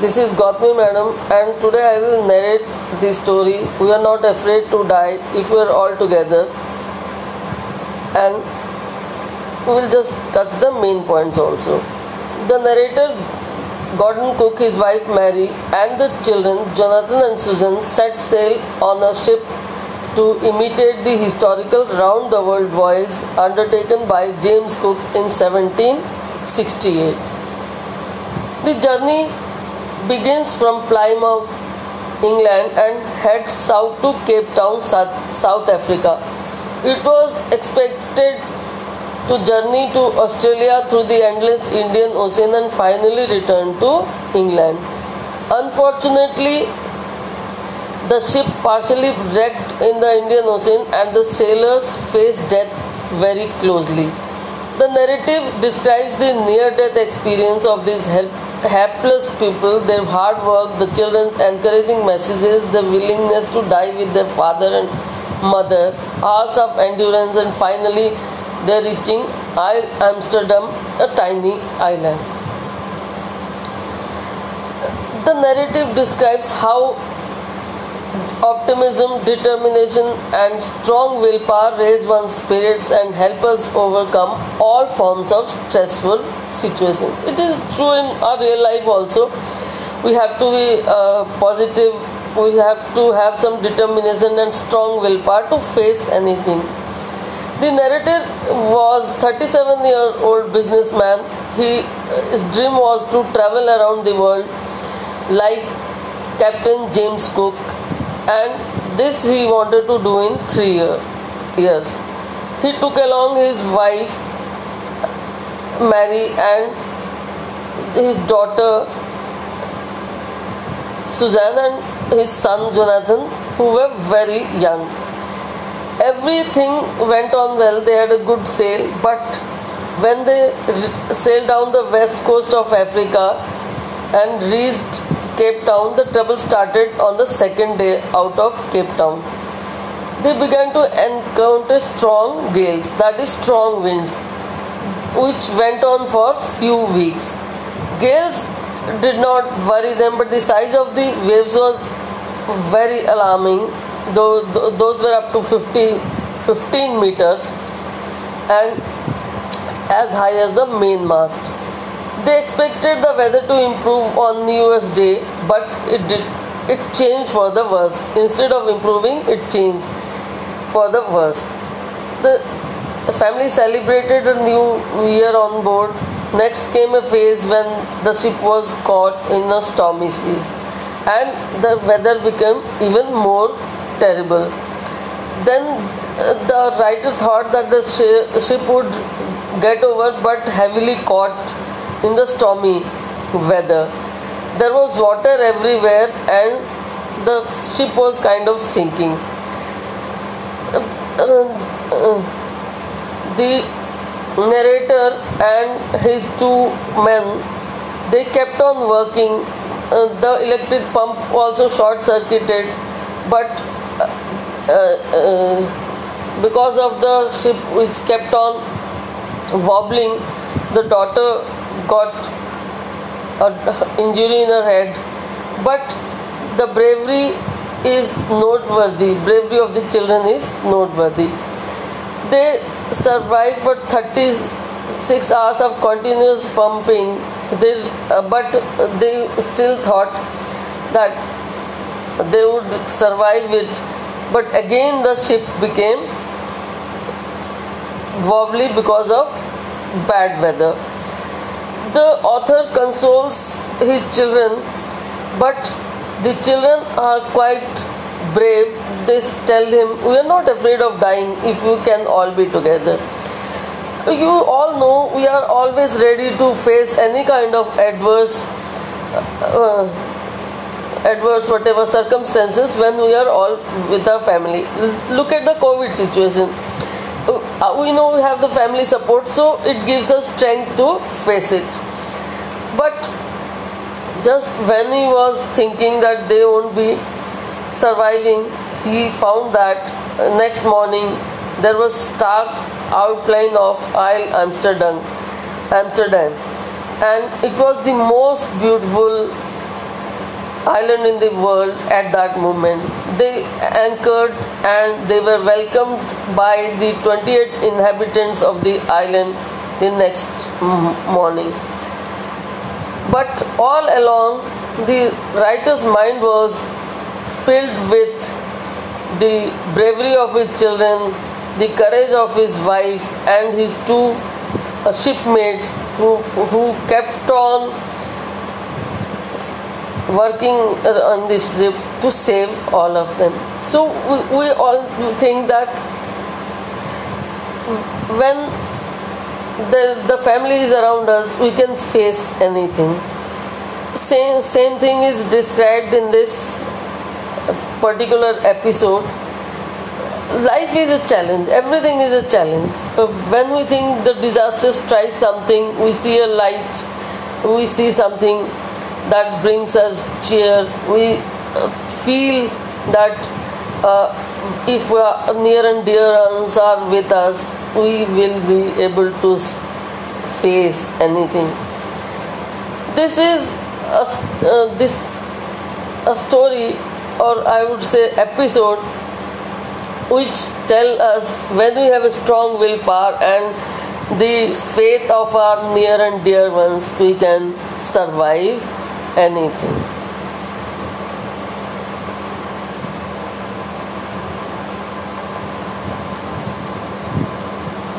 This is Gautami Madam, and today I will narrate the story. We are not afraid to die if we are all together, and we will just touch the main points also. The narrator, Gordon Cook, his wife Mary, and the children, Jonathan and Susan, set sail on a ship to imitate the historical round the world voyage undertaken by James Cook in 1768. The journey begins from Plymouth, England, and heads south to Cape Town, South Africa. It was expected to journey to Australia through the endless Indian Ocean and finally return to England. Unfortunately, the ship partially wrecked in the Indian Ocean and the sailors faced death very closely. The narrative describes the near death experience of these helpless people, their hard work, the children's encouraging messages, the willingness to die with their father and mother, hours of endurance, and finally they're reaching Amsterdam, a tiny island. The narrative describes how optimism, determination, and strong willpower raise one's spirits and help us overcome all forms of stressful situations. It is true in our real life also. We have to be uh, positive, we have to have some determination and strong willpower to face anything. The narrator was 37 year old businessman. He, his dream was to travel around the world like Captain James Cook and this he wanted to do in three years. He took along his wife Mary and his daughter Suzanne and his son Jonathan, who were very young. Everything went on well, they had a good sail, but when they sailed down the west coast of Africa and reached Cape Town, the trouble started on the second day out of Cape Town. They began to encounter strong gales, that is, strong winds, which went on for few weeks. Gales did not worry them, but the size of the waves was very alarming. Those were up to 50, 15 meters and as high as the mainmast. They expected the weather to improve on New Year's Day, but it did. It changed for the worse. Instead of improving, it changed for the worse. The family celebrated a new year on board. Next came a phase when the ship was caught in a stormy seas, and the weather became even more terrible. Then uh, the writer thought that the ship would get over, but heavily caught in the stormy weather. There was water everywhere and the ship was kind of sinking. Uh, uh, the narrator and his two men they kept on working. Uh, the electric pump also short circuited, but uh, uh, because of the ship which kept on wobbling, the daughter got an injury in her head, but the bravery is noteworthy. Bravery of the children is noteworthy. They survived for 36 hours of continuous pumping, they, uh, but they still thought that they would survive it. But again, the ship became wobbly because of bad weather the author consoles his children, but the children are quite brave. They tell him, We are not afraid of dying if we can all be together. You all know we are always ready to face any kind of adverse, uh, adverse whatever circumstances when we are all with our family. Look at the COVID situation Uh, we know we have the family support, so it gives us strength to face it. But just when he was thinking that they won't be surviving, he found that next morning there was stark outline of Isle Amsterdam, Amsterdam, and it was the most beautiful island in the world at that moment. They anchored and they were welcomed by the 28 inhabitants of the island the next morning. But all along, the writer's mind was filled with the bravery of his children, the courage of his wife, and his two shipmates who, who kept on working on this ship to save all of them. So we, we all think that when the, the family is around us, we can face anything. Same, same thing is described in this particular episode. Life is a challenge, everything is a challenge. When we think the disaster strikes something, we see a light, we see something that brings us cheer. We uh, feel that uh, if our near and dear ones are with us, we will be able to face anything. This is a, uh, this a story, or I would say episode, which tell us when we have a strong willpower and the faith of our near and dear ones, we can survive anything.